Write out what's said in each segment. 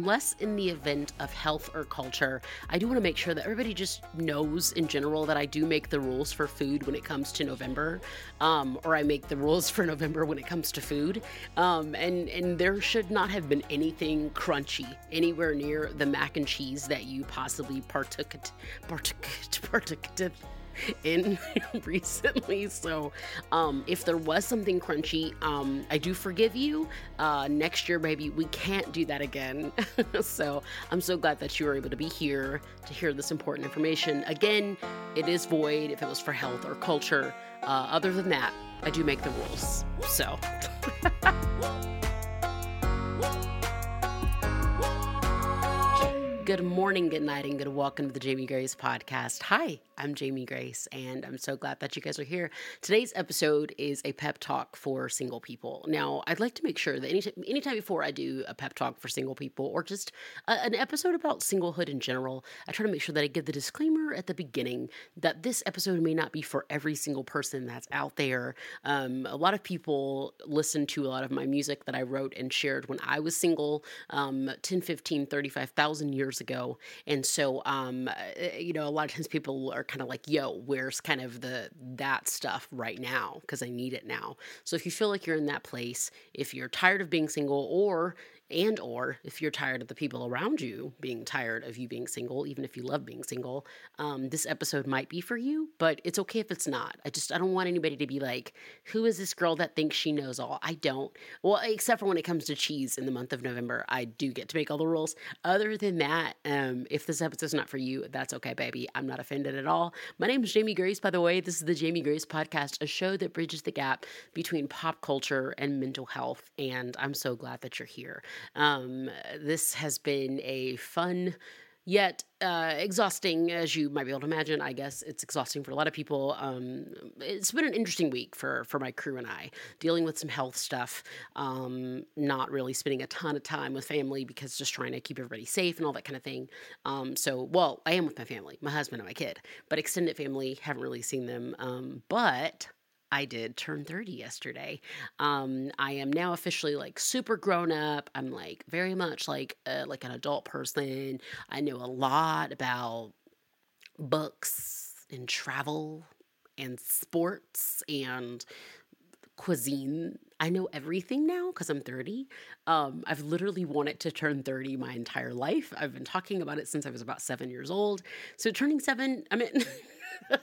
Unless in the event of health or culture, I do want to make sure that everybody just knows in general that I do make the rules for food when it comes to November, um, or I make the rules for November when it comes to food. Um, and and there should not have been anything crunchy anywhere near the mac and cheese that you possibly partook partook partook in recently. So, um, if there was something crunchy, um, I do forgive you. Uh, next year, maybe we can't do that again. so, I'm so glad that you were able to be here to hear this important information. Again, it is void if it was for health or culture. Uh, other than that, I do make the rules. So. Good morning, good night, and good welcome to the Jamie Grace podcast. Hi, I'm Jamie Grace, and I'm so glad that you guys are here. Today's episode is a pep talk for single people. Now, I'd like to make sure that anytime, anytime before I do a pep talk for single people or just a, an episode about singlehood in general, I try to make sure that I give the disclaimer at the beginning that this episode may not be for every single person that's out there. Um, a lot of people listen to a lot of my music that I wrote and shared when I was single um, 10, 15, 35,000 years ago. And so, um, uh, you know, a lot of times people are kind of like, yo, where's kind of the that stuff right now? Because I need it now. So if you feel like you're in that place, if you're tired of being single or and or if you're tired of the people around you being tired of you being single even if you love being single um, this episode might be for you but it's okay if it's not. I just i don't want anybody to be like who is this girl that thinks she knows all? I don't. Well except for when it comes to cheese in the month of november i do get to make all the rules. Other than that um, if this episode's not for you that's okay baby. I'm not offended at all. My name is jamie grace by the way. This is the jamie grace podcast a show that bridges the gap between pop culture and mental health and i'm so glad that you're here um, this has been a fun yet uh, exhausting, as you might be able to imagine. I guess it's exhausting for a lot of people. Um, it's been an interesting week for for my crew and I, dealing with some health stuff. Um, not really spending a ton of time with family because just trying to keep everybody safe and all that kind of thing. Um, so, well, I am with my family, my husband and my kid, but extended family haven't really seen them. Um, but I did turn 30 yesterday. Um, I am now officially like super grown up. I'm like very much like uh, like an adult person. I know a lot about books and travel and sports and cuisine. I know everything now because I'm 30. Um, I've literally wanted to turn 30 my entire life. I've been talking about it since I was about seven years old. So turning seven, I mean,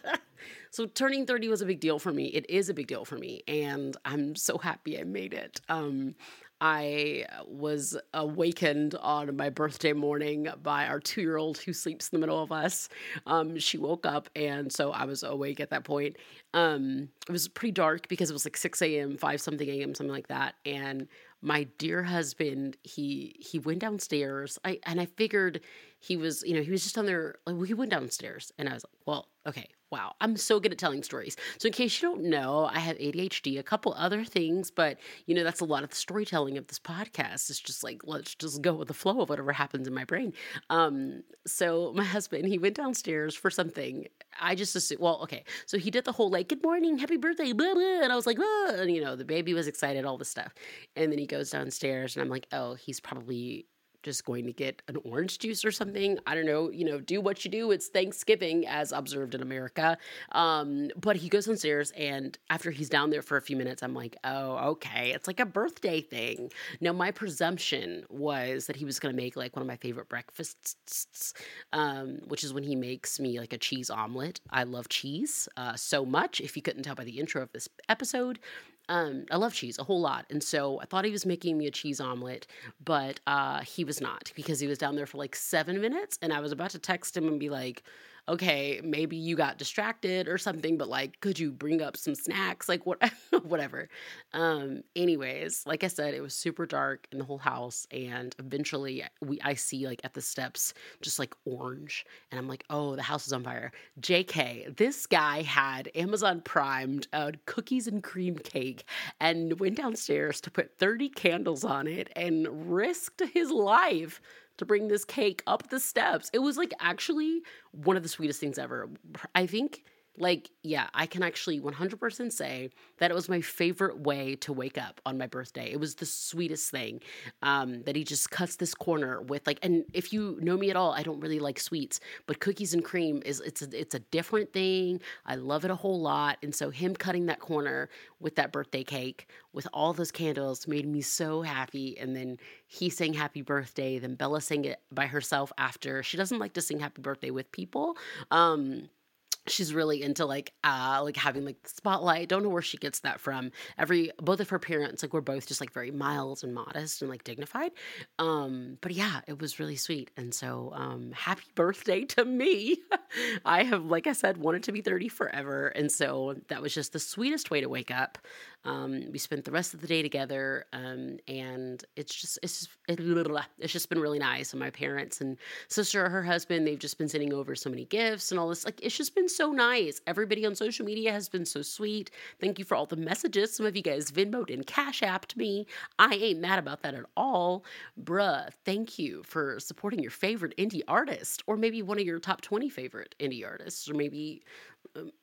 So turning 30 was a big deal for me. It is a big deal for me. And I'm so happy I made it. Um, I was awakened on my birthday morning by our two year old who sleeps in the middle of us. Um, she woke up, and so I was awake at that point. Um, it was pretty dark because it was like 6 a.m., 5 something a.m., something like that. And my dear husband, he he went downstairs. I and I figured he was, you know, he was just on there. Like, he went downstairs, and I was like, well, okay, wow, I'm so good at telling stories. So, in case you don't know, I have ADHD, a couple other things, but you know, that's a lot of the storytelling of this podcast. It's just like, let's just go with the flow of whatever happens in my brain. Um, so, my husband, he went downstairs for something. I just assumed, well, okay. So, he did the whole like, good morning, happy birthday, blah, blah. And I was like, ah, and you know, the baby was excited, all this stuff. And then he goes downstairs, and I'm like, oh, he's probably just going to get an orange juice or something. I don't know, you know, do what you do. It's Thanksgiving as observed in America. Um, but he goes downstairs and after he's down there for a few minutes, I'm like, oh, okay. It's like a birthday thing. Now, my presumption was that he was going to make like one of my favorite breakfasts, um, which is when he makes me like a cheese omelet. I love cheese uh, so much. If you couldn't tell by the intro of this episode, um, I love cheese a whole lot. And so I thought he was making me a cheese omelet, but uh, he was not because he was down there for like seven minutes. And I was about to text him and be like, okay, maybe you got distracted or something, but like, could you bring up some snacks? Like, what, whatever. Um, anyways, like I said, it was super dark in the whole house, and eventually we, I see like at the steps just like orange, and I'm like, oh, the house is on fire. JK, this guy had Amazon primed a cookies and cream cake and went downstairs to put 30 candles on it and risked his life to bring this cake up the steps. It was like actually one of the sweetest things ever. I think Like, yeah, I can actually 100% say that it was my favorite way to wake up on my birthday. It was the sweetest thing um, that he just cuts this corner with like, and if you know me at all, I don't really like sweets, but cookies and cream is it's a, it's a different thing. I love it a whole lot, and so him cutting that corner with that birthday cake with all those candles made me so happy. And then he sang happy birthday. Then Bella sang it by herself after. She doesn't like to sing happy birthday with people. Um, she's really into like uh like having like the spotlight don't know where she gets that from. Every both of her parents like were both just like very mild and modest and like dignified um but yeah it was really sweet and so um happy birthday to me. I have like i said wanted to be 30 forever and so that was just the sweetest way to wake up um we spent the rest of the day together um and it's just it's just, it, it's just been really nice and my parents and sister her husband they've just been sending over so many gifts and all this like it's just been so nice. Everybody on social media has been so sweet. Thank you for all the messages. Some of you guys Venmoed and Cash Apped me. I ain't mad about that at all. Bruh, thank you for supporting your favorite indie artist, or maybe one of your top 20 favorite indie artists, or maybe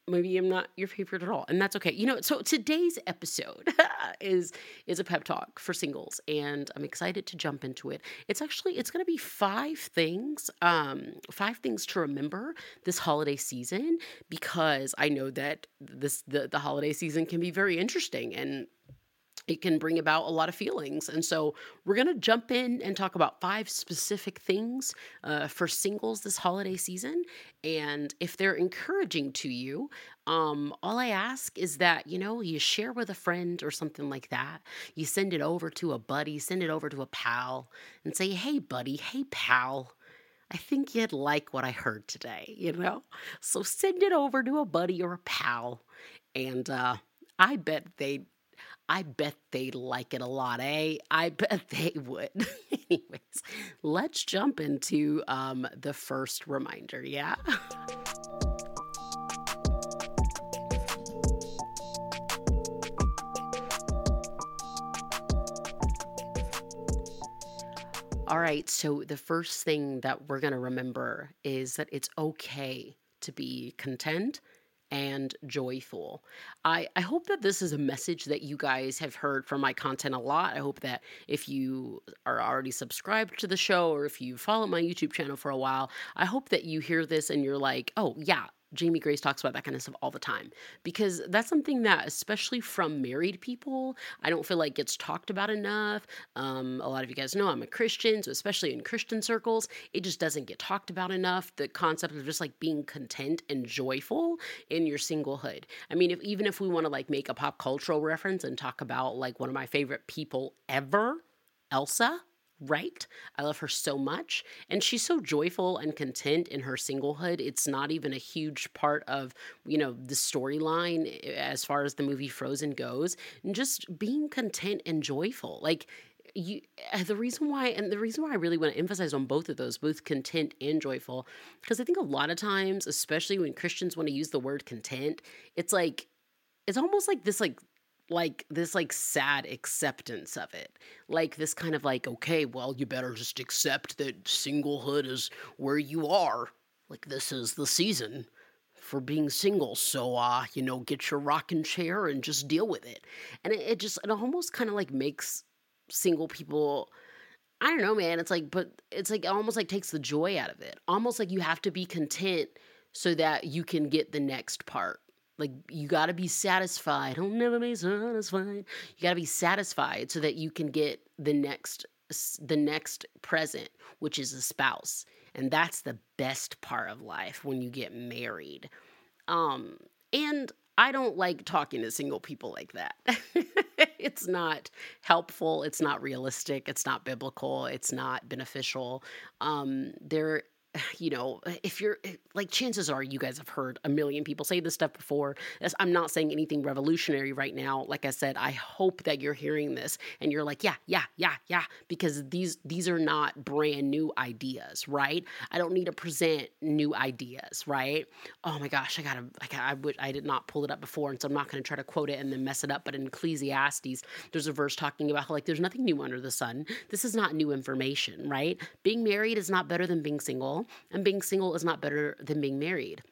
maybe I'm not your favorite at all, and that's okay. You know, so today's episode is is a pep talk for singles, and I'm excited to jump into it. It's actually it's going to be five things, um, five things to remember this holiday season because I know that this the the holiday season can be very interesting and it can bring about a lot of feelings. And so we're going to jump in and talk about five specific things uh, for singles this holiday season. And if they're encouraging to you, um, all I ask is that, you know, you share with a friend or something like that. You send it over to a buddy, send it over to a pal, and say, hey, buddy, hey, pal. I think you'd like what I heard today, you know? So send it over to a buddy or a pal. And uh, I bet they'd I bet they'd like it a lot, eh? I bet they would. Anyways, let's jump into um, the first reminder, yeah? All right, so the first thing that we're going to remember is that it's okay to be content and joyful. I, I hope that this is a message that you guys have heard from my content a lot. I hope that if you are already subscribed to the show or if you follow my YouTube channel for a while, I hope that you hear this and you're like, oh, yeah, Jamie Grace talks about that kind of stuff all the time because that's something that, especially from married people, I don't feel like gets talked about enough. Um, a lot of you guys know I'm a Christian, so especially in Christian circles, it just doesn't get talked about enough. The concept of just like being content and joyful in your singlehood. I mean, if even if we want to like make a pop cultural reference and talk about like one of my favorite people ever, Elsa right. I love her so much. And she's so joyful and content in her singlehood. It's not even a huge part of, you know, the storyline eh, as far as the movie Frozen goes. And just being content and joyful. Like, you eh, the reason why and the reason why I really want to emphasize on both of those both content and joyful because I think a lot of times especially when Christians want to use the word content it's like it's almost like this like like this like sad acceptance of it. Like this kind of like okay well you better just accept that singlehood is where you are. Like this is the season for being single so uh you know get your rocking chair and just deal with it. And it, it just it almost kind of like makes single people i don't know man it's like but it's like it almost like takes the joy out of it. Almost like you have to be content so that you can get the next part like you got to be satisfied. I'll never be satisfied. You got to be satisfied so that you can get the next the next present, which is a spouse. And that's the best part of life when you get married. Um and I don't like talking to single people like that. it's not helpful, it's not realistic, it's not biblical, it's not beneficial. Um there you know, if you're eh, like, chances are you guys have heard a million people say this stuff before. I'm not saying anything revolutionary right now. Like I said, I hope that you're hearing this and you're like, yeah, yeah, yeah, yeah, because these these are not brand new ideas, right? I don't need to present new ideas, right? Oh my gosh, I gotta, I got, I would, I did not pull it up before, and so I'm not to try to quote it and then mess it up. But in Ecclesiastes, there's a verse talking about how like there's nothing new under the sun. This is not new information, right? Being married is not better than being single and being single is not better than being married.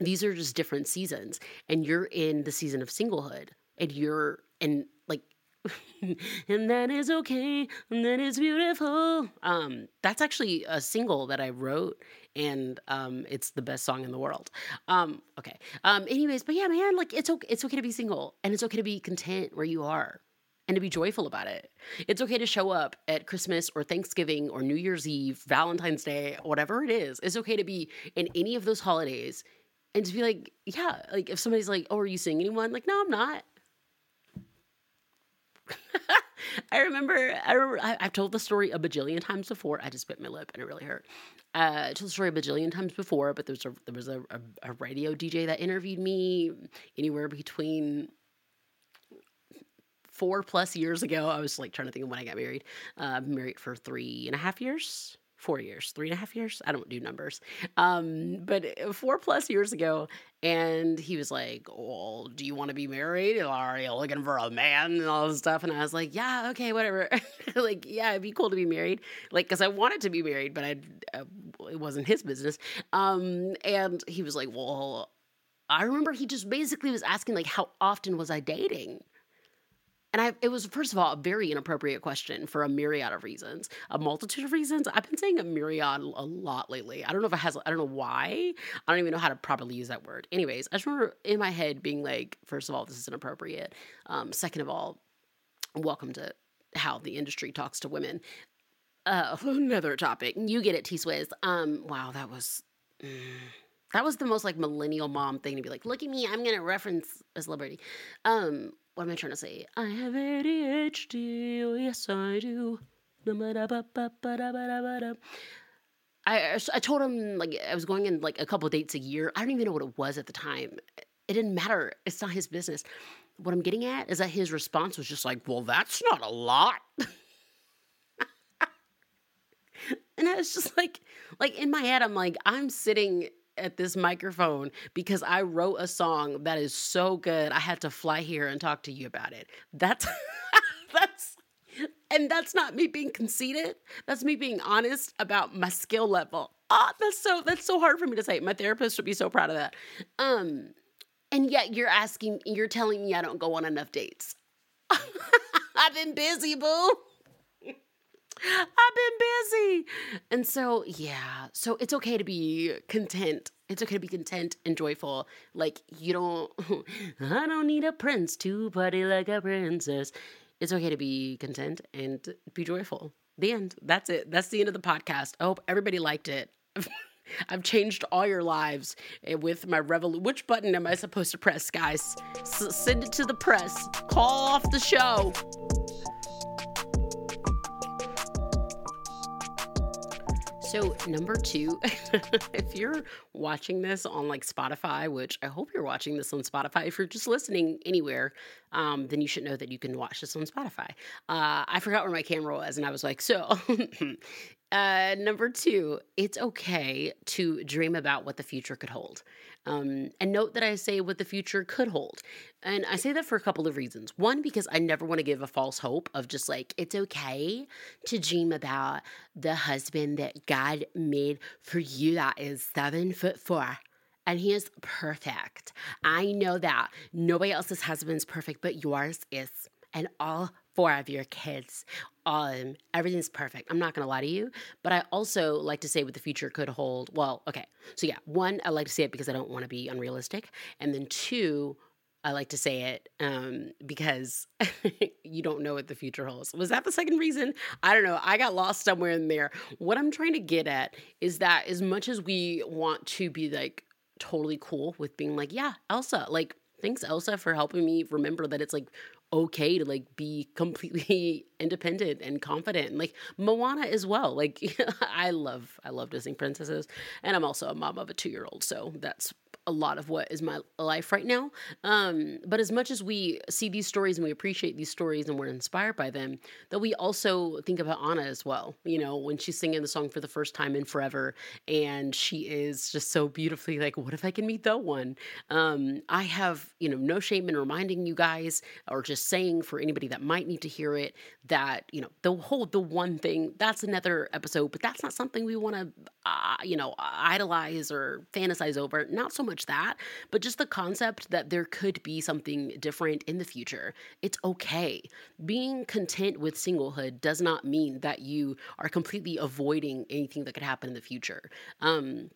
these are just different seasons and you're in the season of singlehood and you're and like and that is okay and that is beautiful. Um that's actually a single that i wrote and um it's the best song in the world. Um okay. Um anyways but yeah man like it's okay it's okay to be single and it's okay to be content where you are and to be joyful about it. It's okay to show up at Christmas or Thanksgiving or New Year's Eve, Valentine's Day, whatever it is. It's okay to be in any of those holidays and to be like, yeah, like if somebody's like, oh, are you seeing anyone? Like, no, I'm not. I remember, I remember, I, have told the story a bajillion times before. I just bit my lip and it really hurt. Uh, I told the story a bajillion times before, but there was a there was a, a, a radio DJ that interviewed me anywhere between four plus years ago. I was like trying to think of when I got married. Uh, married for three and a half years four years, three and a half years. I don't do numbers. Um, but uh, four plus years ago, and he was like, Well, do you want to be married? Are you looking for a man and all this stuff? And I was like, Yeah, okay, whatever. like, yeah, it'd be cool to be married. Like, because I wanted to be married, but I, uh, it wasn't his business. Um, and he was like, Well, I remember he just basically was asking, like, how often was I dating? And I, it was, first of all, a very inappropriate question for a myriad of reasons, a multitude of reasons. I've been saying a myriad a lot lately. I don't know if it has, I don't know why. I don't even know how to properly use that word. Anyways, I just remember in my head being like, first of all, this is inappropriate. Um, second of all, welcome to how the industry talks to women. Uh, another topic. You get it, T Swizz. Um, wow, that was. Mm, that was the most like millennial mom thing to be like, look at me, I'm gonna reference a celebrity. Um, what am I trying to say? I have ADHD. Oh, yes, I do. I, I told him like I was going in like a couple dates a year. I don't even know what it was at the time. It didn't matter. It's not his business. What I'm getting at is that his response was just like, "Well, that's not a lot." and I was just like, like in my head, I'm like, I'm sitting at this microphone because I wrote a song that is so good. I had to fly here and talk to you about it. That's that's and that's not me being conceited. That's me being honest about my skill level. Oh, that's so that's so hard for me to say. My therapist would be so proud of that. Um and yet you're asking you're telling me I don't go on enough dates. I've been busy, boo. I've been busy. And so, yeah. So it's okay to be content. It's okay to be content and joyful. Like, you don't, I don't need a prince to party like a princess. It's okay to be content and be joyful. The end. That's it. That's the end of the podcast. I hope everybody liked it. I've changed all your lives eh, with my revolution. Which button am I supposed to press, guys? S- send it to the press. Call off the show. So, number two, if you're watching this on like Spotify, which I hope you're watching this on Spotify, if you're just listening anywhere, um, then you should know that you can watch this on Spotify. Uh, I forgot where my camera was, and I was like, so Uh, number two, it's okay to dream about what the future could hold. Um, and note that I say what the future could hold. And I say that for a couple of reasons. One, because I never want to give a false hope of just like, it's okay to dream about the husband that God made for you that is seven foot four and he is perfect. I know that nobody else's husband's perfect, but yours is. And all four of your kids. Um, everything's perfect. I'm not gonna lie to you, but I also like to say what the future could hold. Well, okay. So yeah, one, I like to say it because I don't want to be unrealistic, and then two, I like to say it um, because you don't know what the future holds. Was that the second reason? I don't know. I got lost somewhere in there. What I'm trying to get at is that as much as we want to be like totally cool with being like, yeah, Elsa, like thanks Elsa for helping me remember that it's like okay to like be completely independent and confident like moana as well like i love i love disney princesses and i'm also a mom of a two-year-old so that's a lot of what is my life right now. Um, but as much as we see these stories and we appreciate these stories and we're inspired by them, that we also think about Anna as well. You know, when she's singing the song for the first time in forever, and she is just so beautifully like, "What if I can meet the one?" Um, I have you know no shame in reminding you guys, or just saying for anybody that might need to hear it that you know the whole the one thing that's another episode, but that's not something we want to uh, you know idolize or fantasize over. Not so much that, but just the concept that there could be something different in the future. It's okay. Being content with singlehood does not mean that you are completely avoiding anything that could happen in the future. Um,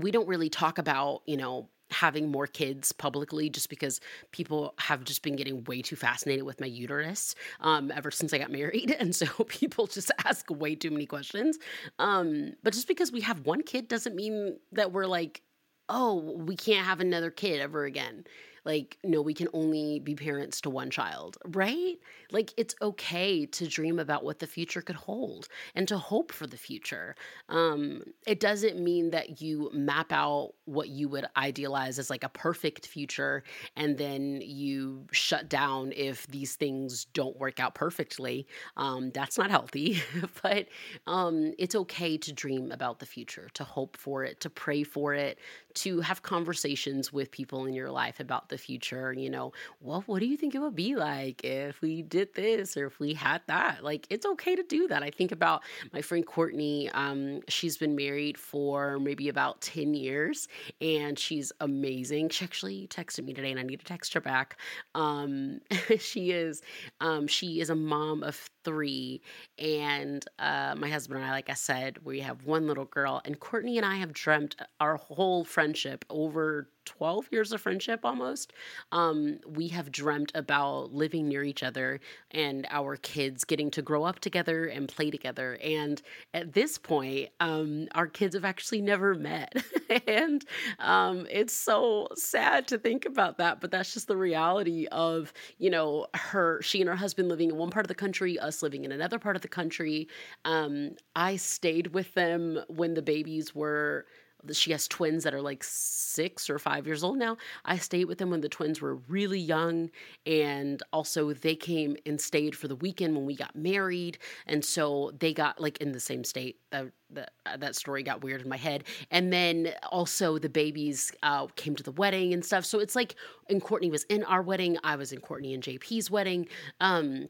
we don't really talk about, you know, having more kids publicly just because people have just been getting way too fascinated with my uterus um, ever since I got married. And so people just ask way too many questions. Um, but just because we have one kid doesn't mean that we're like, oh, we can't have another kid ever again like no we can only be parents to one child right? Like it's okay to dream about what the future could hold and to hope for the future. Um it doesn't mean that you map out what you would idealize as like a perfect future and then you shut down if these things don't work out perfectly. Um that's not healthy but um it's okay to dream about the future to hope for it to pray for it to have conversations with people in your life about the future. You know, well, what do you think it would be like if we did this or if we had that? Like, it's okay to do that. I think about my friend Courtney. Um, she's been married for maybe about 10 years and she's amazing. She actually texted me today and I need to text her back. Um, she is, um, she is a mom of three. And uh, my husband and I, like I said, we have one little girl. And Courtney and I have dreamt our whole friendship over 12 years of friendship almost, um, we have dreamt about living near each other and our kids getting to grow up together and play together. And at this point, um, our kids have actually never met. and um, it's so sad to think about that, but that's just the reality of, you know, her, she and her husband living in one part of the country, us living in another part of the country. Um, I stayed with them when the babies were she has twins that are like six or five years old now. I stayed with them when the twins were really young. And also, they came and stayed for the weekend when we got married. And so they got like in the same state. That, that, uh, that story got weird in my head. And then also, the babies uh, came to the wedding and stuff. So it's like, and Courtney was in our wedding. I was in Courtney and JP's wedding. Um,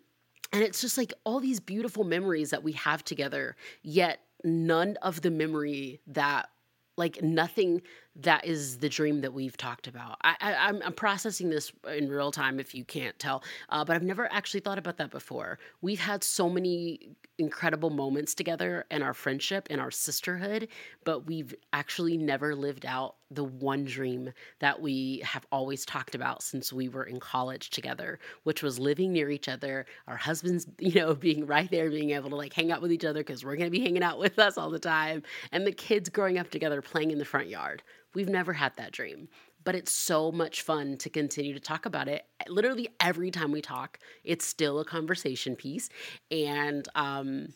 and it's just like all these beautiful memories that we have together, yet none of the memory that like nothing that is the dream that we've talked about. I, am I'm processing this in real time if you can't tell, uh, but I've never actually thought about that before. We've had so many incredible moments together in our friendship and our sisterhood, but we've actually never lived out the one dream that we have always talked about since we were in college together, which was living near each other, our husbands, you know, being right there, being able to like hang out with each other because we're going to be hanging out with us all the time, and the kids growing up together playing in the front yard. We've never had that dream, but it's so much fun to continue to talk about it. Literally every time we talk, it's still a conversation piece. And um,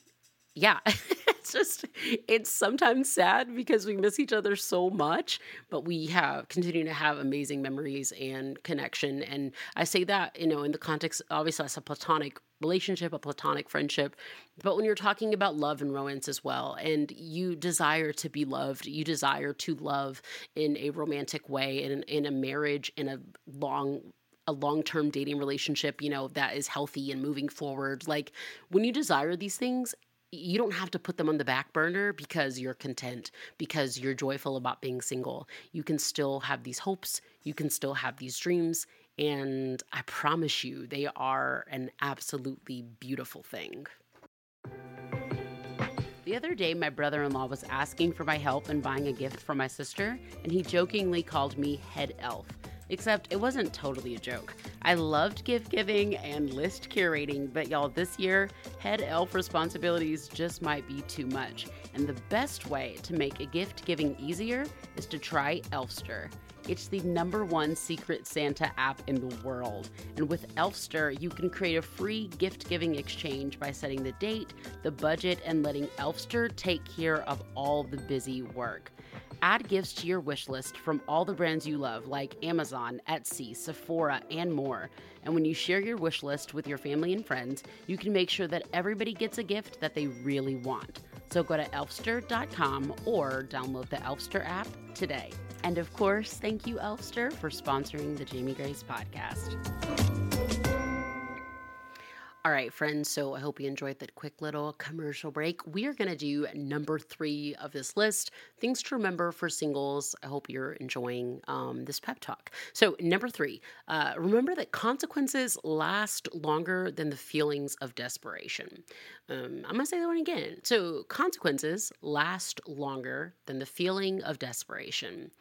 yeah, it's just, it's sometimes sad because we miss each other so much, but we have continue to have amazing memories and connection. And I say that, you know, in the context, obviously, that's a platonic relationship, a platonic friendship. But when you're talking about love and romance as well, and you desire to be loved, you desire to love in a romantic way, in, in a marriage, in a long a long-term dating relationship you know that is healthy and moving forward like when you desire these things you don't have to put them on the back burner because you're content, because you're joyful about being single. You can still have these hopes, you can still have these dreams, and I promise you, they are an absolutely beautiful thing. The other day, my brother in law was asking for my help in buying a gift for my sister, and he jokingly called me head elf. Except it wasn't totally a joke. I loved gift giving and list curating, but y'all, this year, head elf responsibilities just might be too much. And the best way to make a gift giving easier is to try Elfster. It's the number one secret Santa app in the world. And with Elfster, you can create a free gift giving exchange by setting the date, the budget, and letting Elfster take care of all the busy work. Add gifts to your wish list from all the brands you love, like Amazon, Etsy, Sephora, and more. And when you share your wish list with your family and friends, you can make sure that everybody gets a gift that they really want. So go to elfster.com or download the Elfster app today. And of course, thank you, Elfster, for sponsoring the Jamie Grace podcast. All right, friends. So I hope you enjoyed that quick little commercial break. We are going to do number three of this list things to remember for singles. I hope you're enjoying um, this pep talk. So, number three, uh, remember that consequences last longer than the feelings of desperation. Um, I'm going to say that one again. So, consequences last longer than the feeling of desperation.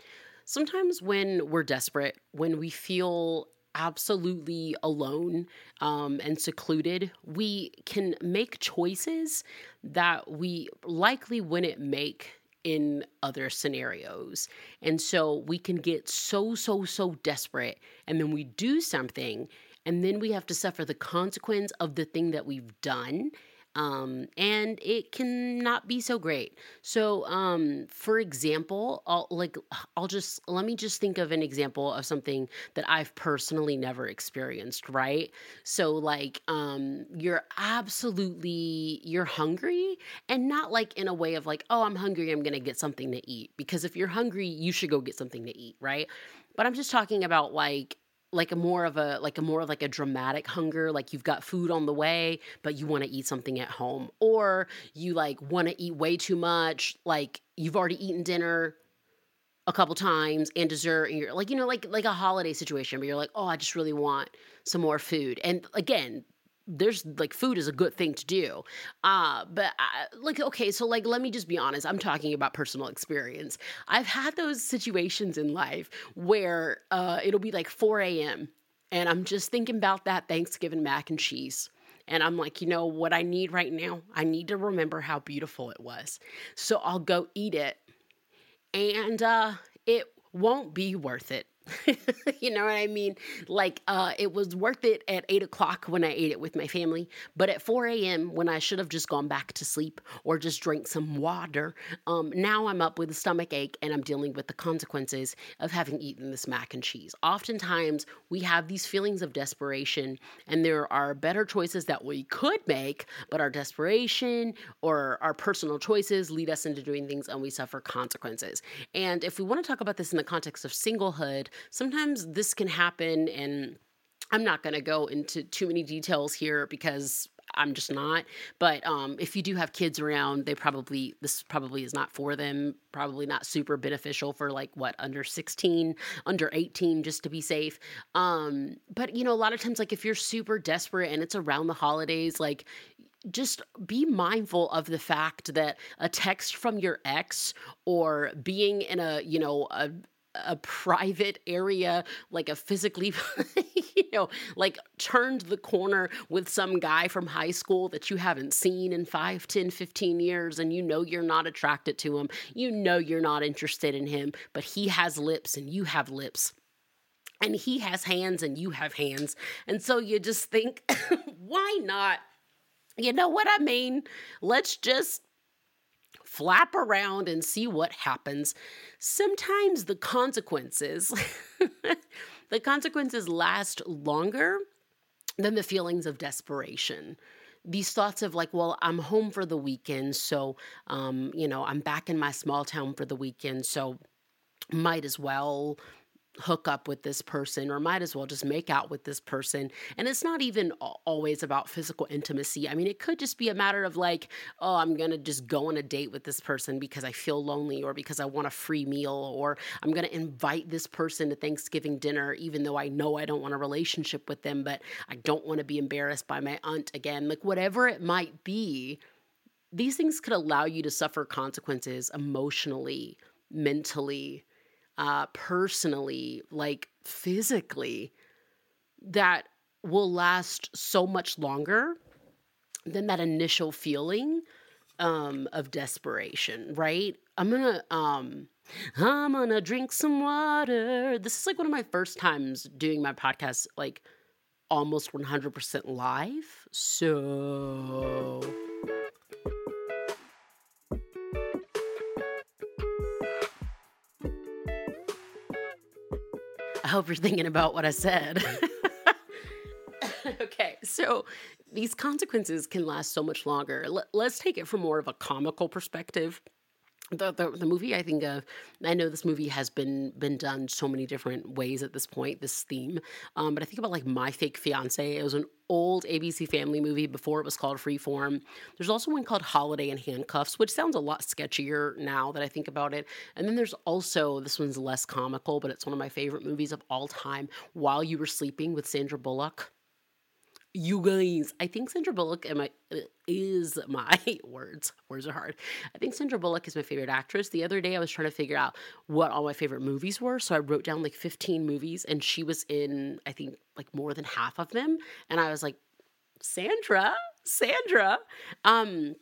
Sometimes when we're desperate, when we feel absolutely alone um, and secluded, we can make choices that we likely wouldn't make in other scenarios. And so we can get so, so, so desperate. And then we do something, and then we have to suffer the consequence of the thing that we've done um, and it can not be so great. So, um, for example, I'll like I'll just let me just think of an example of something that I've personally never experienced. Right? So, like, um, you're absolutely you're hungry, and not like in a way of like, oh, I'm hungry, I'm gonna get something to eat. Because if you're hungry, you should go get something to eat, right? But I'm just talking about like like a more of a like a more of like a dramatic hunger like you've got food on the way but you want to eat something at home or you like want to eat way too much like you've already eaten dinner a couple times and dessert and you're like you know like like a holiday situation but you're like oh i just really want some more food and again there's like food is a good thing to do. Uh but I, like okay so like let me just be honest i'm talking about personal experience. I've had those situations in life where uh it'll be like 4 a.m and i'm just thinking about that thanksgiving mac and cheese and i'm like you know what i need right now? I need to remember how beautiful it was. So i'll go eat it and uh it won't be worth it you know what I mean? Like, uh, it was worth it at eight o'clock when I ate it with my family, but at 4 a.m., when I should have just gone back to sleep or just drank some water, um, now I'm up with a stomach ache and I'm dealing with the consequences of having eaten this mac and cheese. Oftentimes, we have these feelings of desperation, and there are better choices that we could make, but our desperation or our personal choices lead us into doing things and we suffer consequences. And if we want to talk about this in the context of singlehood, sometimes this can happen and I'm not going to go into too many details here because I'm just not. But um, if you do have kids around, they probably this probably is not for them. Probably not super beneficial for like what under 16, under 18, just to be safe. Um, but you know, a lot of times, like if you're super desperate and it's around the holidays, like just be mindful of the fact that a text from your ex or being in a you know a a private area, like a physically, you know, like turned the corner with some guy from high school that you haven't seen in 5, 10, 15 years, and you know you're not attracted to him. You know you're not interested in him, but he has lips and you have lips. And he has hands and you have hands. And so you just think, why not? You know what I mean? Let's just flap around and see what happens. Sometimes the consequences, the consequences last longer than the feelings of desperation these thoughts of like well i'm home for the weekend so um, you know i'm back in my small town for the weekend so might as well hook up with this person or might as well just make out with this person. And it's not even always about physical intimacy. I mean, it could just be a matter of like, oh, I'm going to just go on a date with this person because I feel lonely or because I want a free meal or I'm going to invite this person to Thanksgiving dinner even though I know I don't want a relationship with them, but I don't want to be embarrassed by my aunt again. Like whatever it might be, these things could allow you to suffer consequences emotionally, mentally, uh, personally, like physically, that will last so much longer than that initial feeling um, of desperation, right? I'm gonna um, I'm gonna drink some water. This is like one of my first times doing my podcast, like almost 100% live. So hope you're thinking about what I said. okay, so these consequences can last so much longer. Let, us take it from more of a comical perspective. The, the, the movie I think of, I know this movie has been been done so many different ways at this point, this theme. Um, but I think about like My Fake Fiance. It was an old ABC Family movie before it was called Freeform. There's also one called Holiday in Handcuffs, which sounds a lot sketchier now that I think about it. And then there's also this one's less comical, but it's one of my favorite movies of all time. While You Were Sleeping with Sandra Bullock you guys, I think Sandra Bullock my, uh, is my words. Words are hard. I think Sandra Bullock is my favorite actress. The other day, I was trying to figure out what all my favorite movies were, so I wrote down like 15 movies, and she was in I think like more than half of them, and I was like, Sandra, Sandra. Um,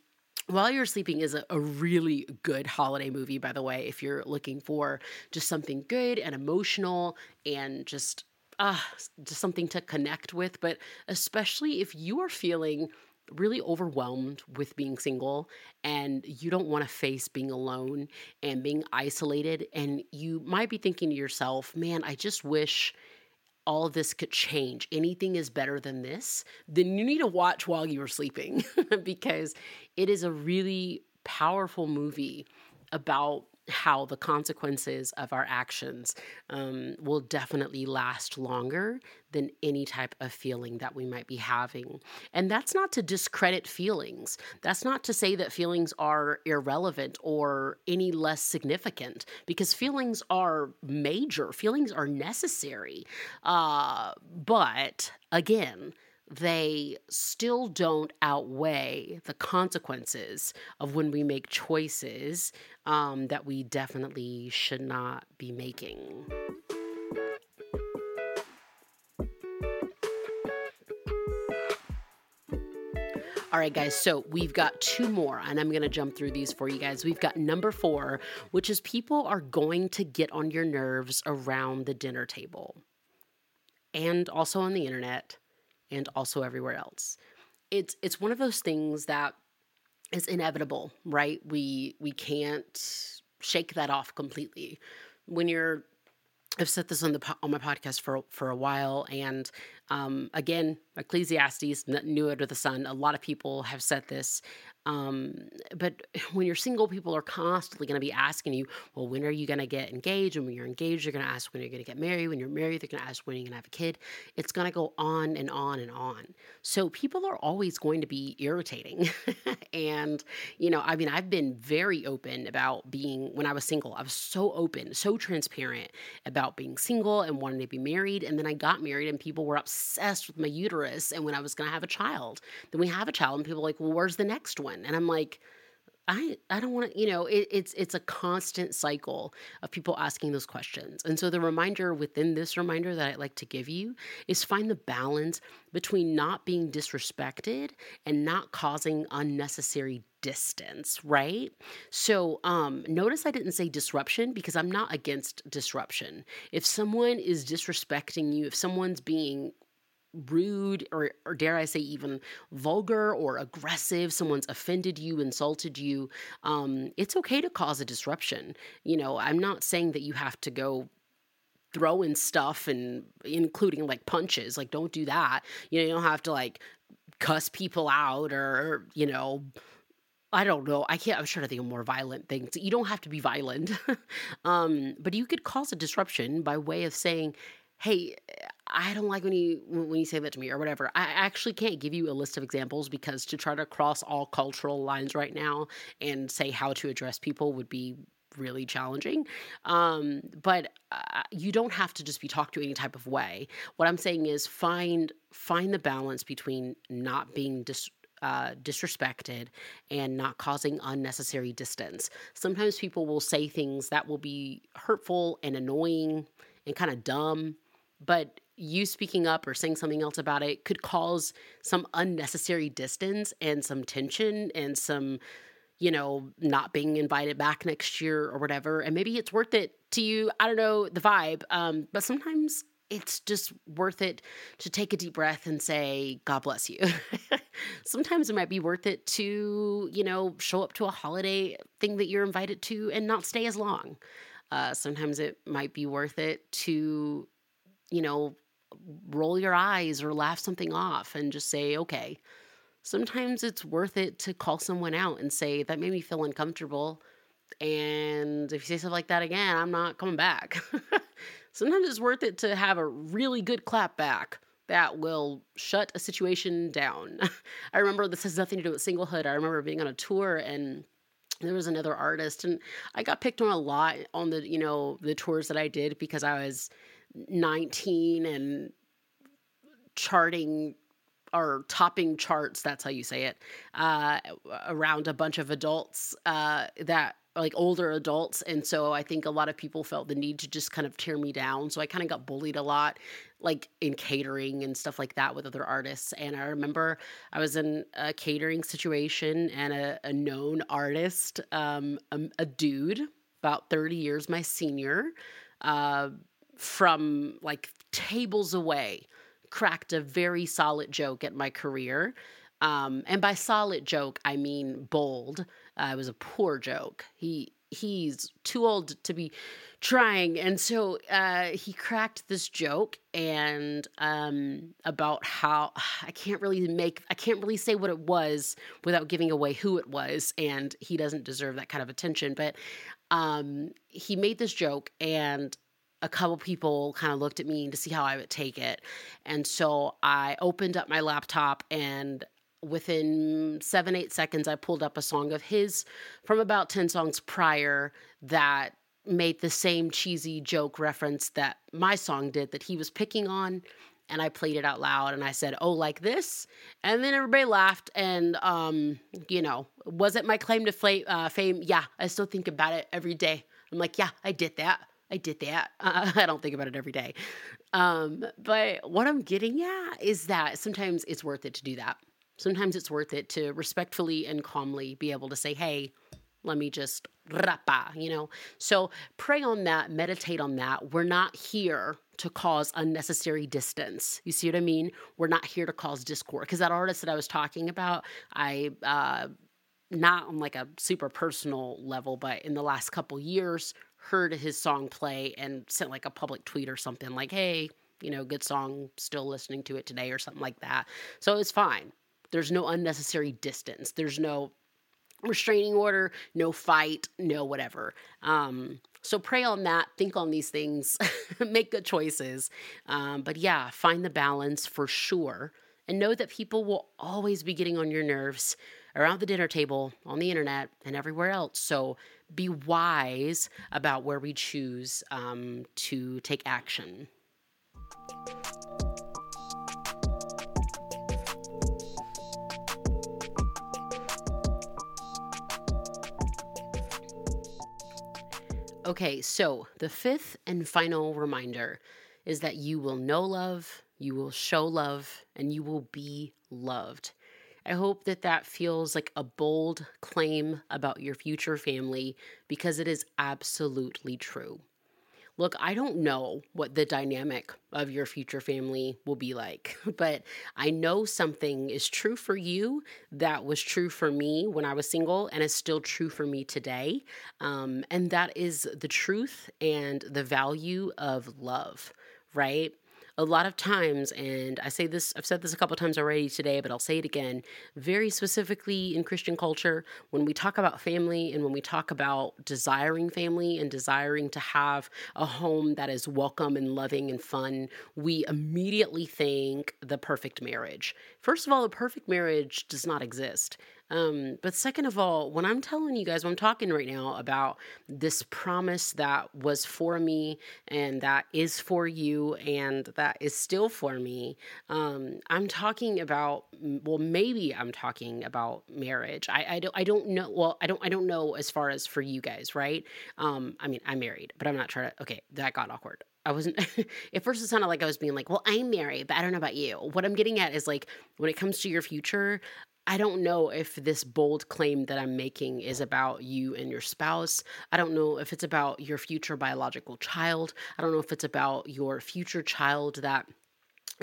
while You're Sleeping is a, a, really good holiday movie, by the way, if you're looking for just something good and emotional and just uh, just something to connect with. But especially if you are feeling really overwhelmed with being single and you don't want to face being alone and being isolated, and you might be thinking to yourself, man, I just wish all this could change. Anything is better than this. Then you need to watch while you are sleeping because it is a really powerful movie about how the consequences of our actions um, will definitely last longer than any type of feeling that we might be having. And that's not to discredit feelings. That's not to say that feelings are irrelevant or any less significant, because feelings are major, feelings are necessary. Uh, but again, they still don't outweigh the consequences of when we make choices um, that we definitely should not be making. All right, guys, so we've got two more, and I'm going to jump through these for you guys. We've got number four, which is people are going to get on your nerves around the dinner table and also on the internet and also everywhere else. It's it's one of those things that is inevitable, right? We we can't shake that off completely. When you're I've said this on the on my podcast for for a while, and um, again, Ecclesiastes, new under the sun. A lot of people have said this. Um, but when you're single, people are constantly going to be asking you, well, when are you going to get engaged? And when you're engaged, they're going to ask when you're going to get married. When you're married, they're going to ask when you're going to have a kid. It's going to go on and on and on. So people are always going to be irritating. and, you know, I mean, I've been very open about being, when I was single, I was so open, so transparent about being single and wanting to be married. And then I got married and people were obsessed with my uterus and when I was going to have a child. Then we have a child and people are like, well, where's the next one? One and i'm like I I don't want to, you know, it, it's it's a constant cycle of people asking those questions. And so the reminder within this reminder that I'd like to give you is find the balance between not being disrespected and not causing unnecessary distance, right? So um notice I didn't say disruption because I'm not against disruption. If someone is disrespecting you, if someone's being rude or, or dare I say even vulgar or aggressive, someone's offended you, insulted you, um, it's okay to cause a disruption. You know, I'm not saying that you have to go throwing stuff and including like punches. Like, don't do that. You know, you don't have to like cuss people out or, you know, I don't know. I can't. I'm trying to think of more violent things. You don't have to be violent, um, but you could cause a disruption by way of saying, "Hey, I don't like when you when you say that to me or whatever. I actually can't give you a list of examples because to try to cross all cultural lines right now and say how to address people would be really challenging. Um, but uh, you don't have to just be talked to any type of way. What I'm saying is find find the balance between not being dis- uh, disrespected and not causing unnecessary distance. Sometimes people will say things that will be hurtful and annoying and kind of dumb, but you speaking up or saying something else about it could cause some unnecessary distance and some tension and some you know not being invited back next year or whatever. And maybe it's worth it to you. I don't know the vibe um, but sometimes it's just worth it to take a deep breath and say god bless you. Sometimes it might be worth it to you know show up to a holiday thing that you're invited to and not stay as long. Uh, sometimes it might be worth it to you know roll your eyes or laugh something off and just say, okay. Sometimes it's worth it to call someone out and say, that made me feel uncomfortable. And if you say stuff like that again, I'm not coming back. Sometimes it's worth it to have a really good clap back that will shut a situation down. I remember this has nothing to do with singlehood. I remember being on a tour and there was another artist and I got picked on a lot on the, you know, the tours that I did because I was 19 and charting or topping charts that's how you say it uh, around a bunch of adults uh, that like older adults. And so i think a lot of people felt the need to just kind of tear me down. So i kind of got bullied a lot like in catering and stuff like that with other artists. And i remember i was in a catering situation and a, a known artist um, a, a, dude about 30 years my senior uh, from like tables away cracked a very solid joke at my career. Um, and by solid joke, I mean bold. Uh, it was a poor joke. He he's too old to be trying, and so uh, he cracked this joke and um, about how I can't really make I can't really say what it was without giving away who it was, and he doesn't deserve that kind of attention. But um, he made this joke, and a couple people kind of looked at me to see how I would take it. And so I opened up my laptop and within seven, eight seconds, I pulled up a song of his from about 10 songs prior that made the same cheesy joke reference that my song did that he was picking on. And I played it out loud and I said, Oh, like this? And then everybody laughed. And, um, you know, was it my claim to uh, fame? Yeah, I still think about it every day. I'm like, Yeah, I did that. I did that. Uh, I don't think about it every day. Um, but what I'm getting at is that sometimes it's worth it to do that. Sometimes it's worth it to respectfully and calmly be able to say, hey, let me just rapa, you know? So pray on that, meditate on that. We're not here to cause unnecessary distance. You see what I mean? We're not here to cause discord. Because that artist that I was talking about, I, uh, not on like a super personal level, but in the last couple years, heard his song play and sent like a public tweet or something like, hey, you know, good song, still listening to it today or something like that. So it's fine. There's no unnecessary distance. There's no restraining order, no fight, no whatever. Um, so pray on that, think on these things, make good choices. Um, but yeah, find the balance for sure. And know that people will always be getting on your nerves around the dinner table, on the internet, and everywhere else. So be wise about where we choose um, to take action. Okay, so the fifth and final reminder is that you will know love, you will show love, and you will be loved. I hope that that feels like a bold claim about your future family because it is absolutely true. Look, I don't know what the dynamic of your future family will be like, but I know something is true for you that was true for me when I was single and is still true for me today. Um, and that is the truth and the value of love, right? A lot of times, and I say this, I've said this a couple times already today, but I'll say it again, very specifically in Christian culture, when we talk about family and when we talk about desiring family and desiring to have a home that is welcome and loving and fun, we immediately think the perfect marriage. First of all, the perfect marriage does not exist. Um, but second of all, when I'm telling you guys, when I'm talking right now about this promise that was for me and that is for you and that is still for me, um, I'm talking about well, maybe I'm talking about marriage. I, I don't I don't know. Well, I don't I don't know as far as for you guys, right? Um, I mean, I'm married, but I'm not trying to. Okay, that got awkward. I wasn't at first it sounded like I was being like, well, I'm married, but I don't know about you. What I'm getting at is like when it comes to your future, I don't know if this bold claim that I'm making is about you and your spouse. I don't know if it's about your future biological child. I don't know if it's about your future child that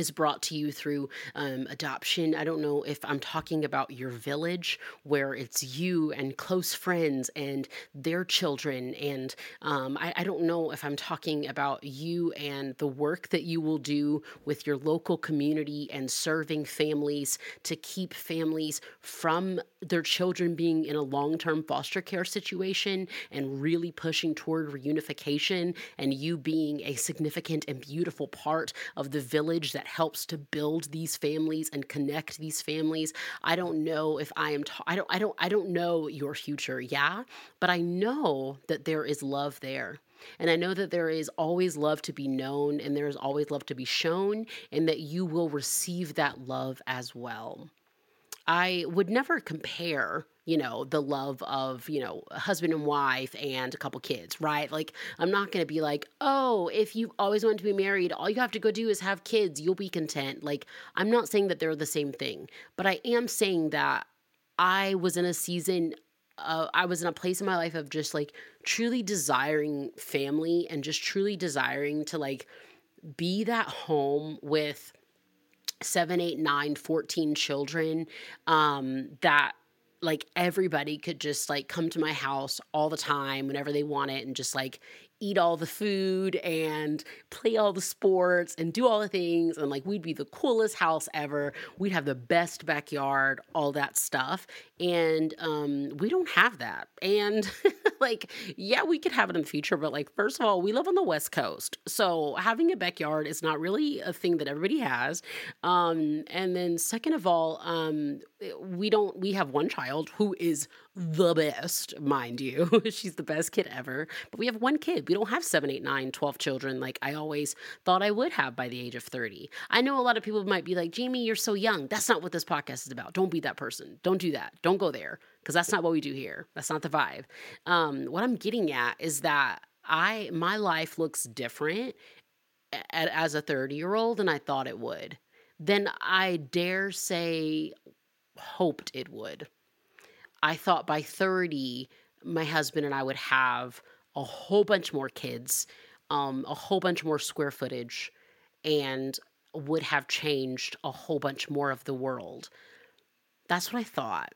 is brought to you through um, adoption. I don't know if I'm talking about your village where it's you and close friends and their children. And um, I, I don't know if I'm talking about you and the work that you will do with your local community and serving families to keep families from their children being in a long term foster care situation and really pushing toward reunification and you being a significant and beautiful part of the village that helps to build these families and connect these families. I don't know if I am ta- I don't I don't I don't know your future, yeah, but I know that there is love there. And I know that there is always love to be known and there is always love to be shown and that you will receive that love as well. I would never compare you know, the love of, you know, husband and wife and a couple kids, right? Like, I'm not going to be like, oh, if you always want to be married, all you have to go do is have kids, you'll be content. Like, I'm not saying that they're the same thing, but I am saying that I was in a season uh, I was in a place in my life of just like truly desiring family and just truly desiring to like be that home with seven, eight, nine, 14 children um, that like everybody could just like come to my house all the time whenever they want it and just like eat all the food and play all the sports and do all the things. And like we'd be the coolest house ever. We'd have the best backyard all that stuff. And um we don't have that. And like yeah we could have it in the future but like first of all we live on the west coast. So having a backyard is not really a thing that everybody has. Um and then second of all um we don't we have one child who is the best, mind you. She's the best kid ever. But we have one kid. We don't have seven, eight, nine, 12 children like I always thought I would have by the age of 30. I know a lot of people might be like, Jamie, you're so young. That's not what this podcast is about. Don't be that person. Don't do that. Don't go there because that's not what we do here. That's not the vibe. Um, what I'm getting at is that I my life looks different as a 30 year old than I thought it would. Then I dare say hoped it would. I thought by 30, my husband and I would have a whole bunch more kids, um, a whole bunch more square footage, and would have changed a whole bunch more of the world. That's what I thought.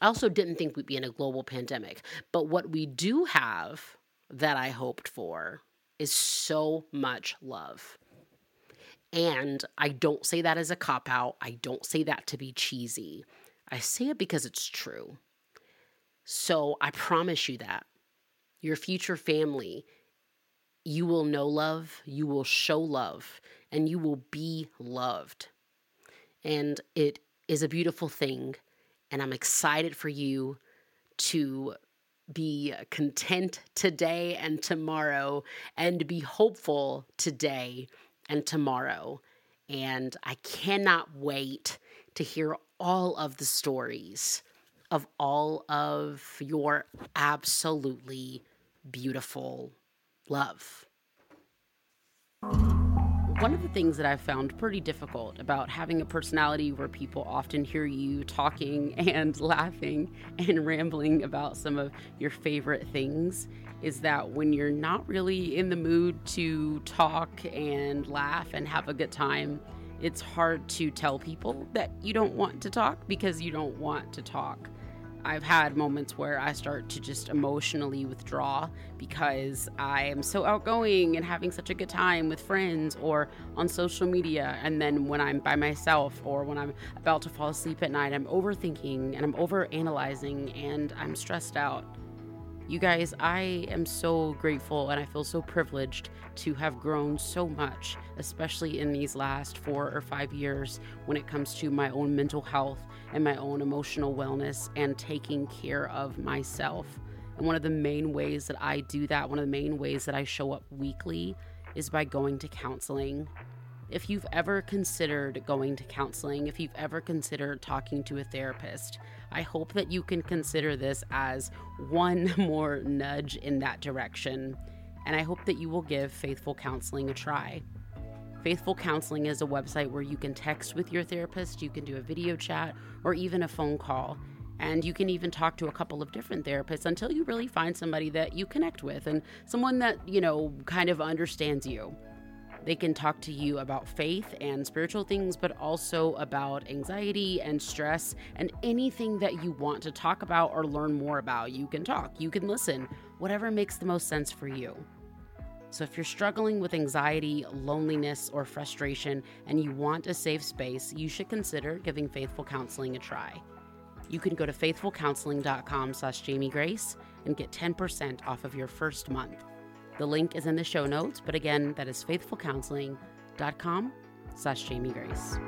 I also didn't think we'd be in a global pandemic. But what we do have that I hoped for is so much love. And I don't say that as a cop out. I don't say that to be cheesy. I say it because it's true. So I promise you that your future family, you will know love, you will show love, and you will be loved. And it is a beautiful thing. And I'm excited for you to be content today and tomorrow and be hopeful today and tomorrow. And I cannot wait to hear all of the stories of all of your absolutely beautiful love. One of the things that I've found pretty difficult about having a personality where people often hear you talking and laughing and rambling about some of your favorite things is that when you're not really in the mood to talk and laugh and have a good time, it's hard to tell people that you don't want to talk because you don't want to talk. I've had moments where I start to just emotionally withdraw because I am so outgoing and having such a good time with friends or on social media. And then when I'm by myself or when I'm about to fall asleep at night, I'm overthinking and I'm over analyzing and I'm stressed out. You guys, I am so grateful and I feel so privileged to have grown so much, especially in these last four or five years when it comes to my own mental health and my own emotional wellness and taking care of myself. And one of the main ways that I do that, one of the main ways that I show up weekly, is by going to counseling. If you've ever considered going to counseling, if you've ever considered talking to a therapist, I hope that you can consider this as one more nudge in that direction. And I hope that you will give Faithful Counseling a try. Faithful Counseling is a website where you can text with your therapist, you can do a video chat, or even a phone call. And you can even talk to a couple of different therapists until you really find somebody that you connect with and someone that, you know, kind of understands you. They can talk to you about faith and spiritual things, but also about anxiety and stress and anything that you want to talk about or learn more about. You can talk, you can listen, whatever makes the most sense for you. So, if you're struggling with anxiety, loneliness, or frustration, and you want a safe space, you should consider giving Faithful Counseling a try. You can go to faithfulcounseling.com slash Jamie Grace and get 10% off of your first month. The link is in the show notes, but again, that is faithfulcounseling.com slash Jamie Grace.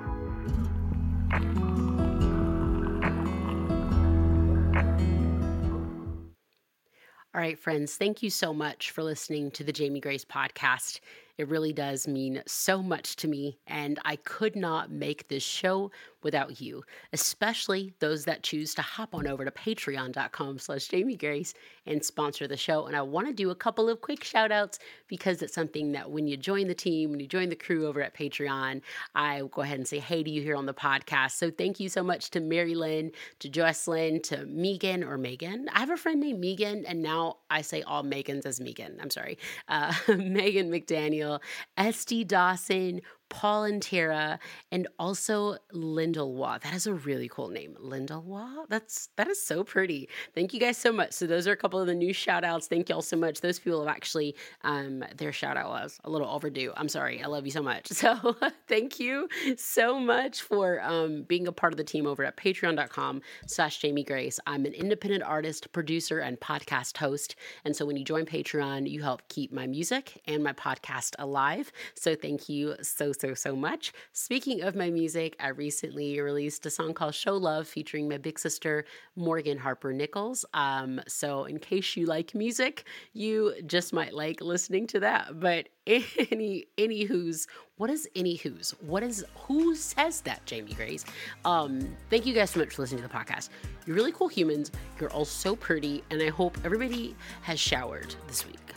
All right, friends, thank you so much for listening to the Jamie Grace podcast. It really does mean so much to me, and I could not make this show without you, especially those that choose to hop on over to patreon.com slash Jamie Grace and sponsor the show. And I want to do a couple of quick shout outs because it's something that when you join the team, when you join the crew over at Patreon, I go ahead and say hey to you here on the podcast. So thank you so much to Mary Lynn, to Jocelyn, to Megan or Megan. I have a friend named Megan, and now I say all Megans as Megan. I'm sorry. Uh, Megan McDaniel, Esty Dawson, Paul and Tara, and also Lindelwa. That is a really cool name. Lindelwa? That's that is so pretty. Thank you guys so much. So those are a couple of the new shout outs. Thank y'all so much. Those people have actually um their shout out was a little overdue. I'm sorry. I love you so much. So thank you so much for um being a part of the team over at patreon.com slash Jamie Grace. I'm an independent artist, producer, and podcast host. And so when you join Patreon, you help keep my music and my podcast alive. So thank you so so, so so much. Speaking of my music, I recently released a song called Show Love featuring my big sister, Morgan Harper Nichols. Um, so, in case you like music, you just might like listening to that. But any any who's what is any who's what is who says that jamie grace um thank you guys so much for listening to the podcast you're really cool humans you're all so pretty and i hope everybody has showered this week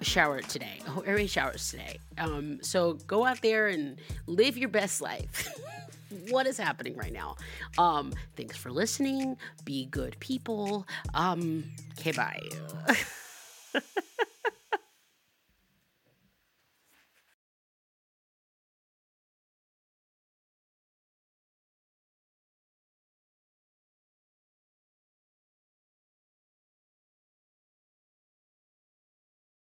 showered today. Hope everybody showers today. Um, so go out there and live your best life. what is happening right now? Um, thanks for listening. Be good people. Um, okay, bye.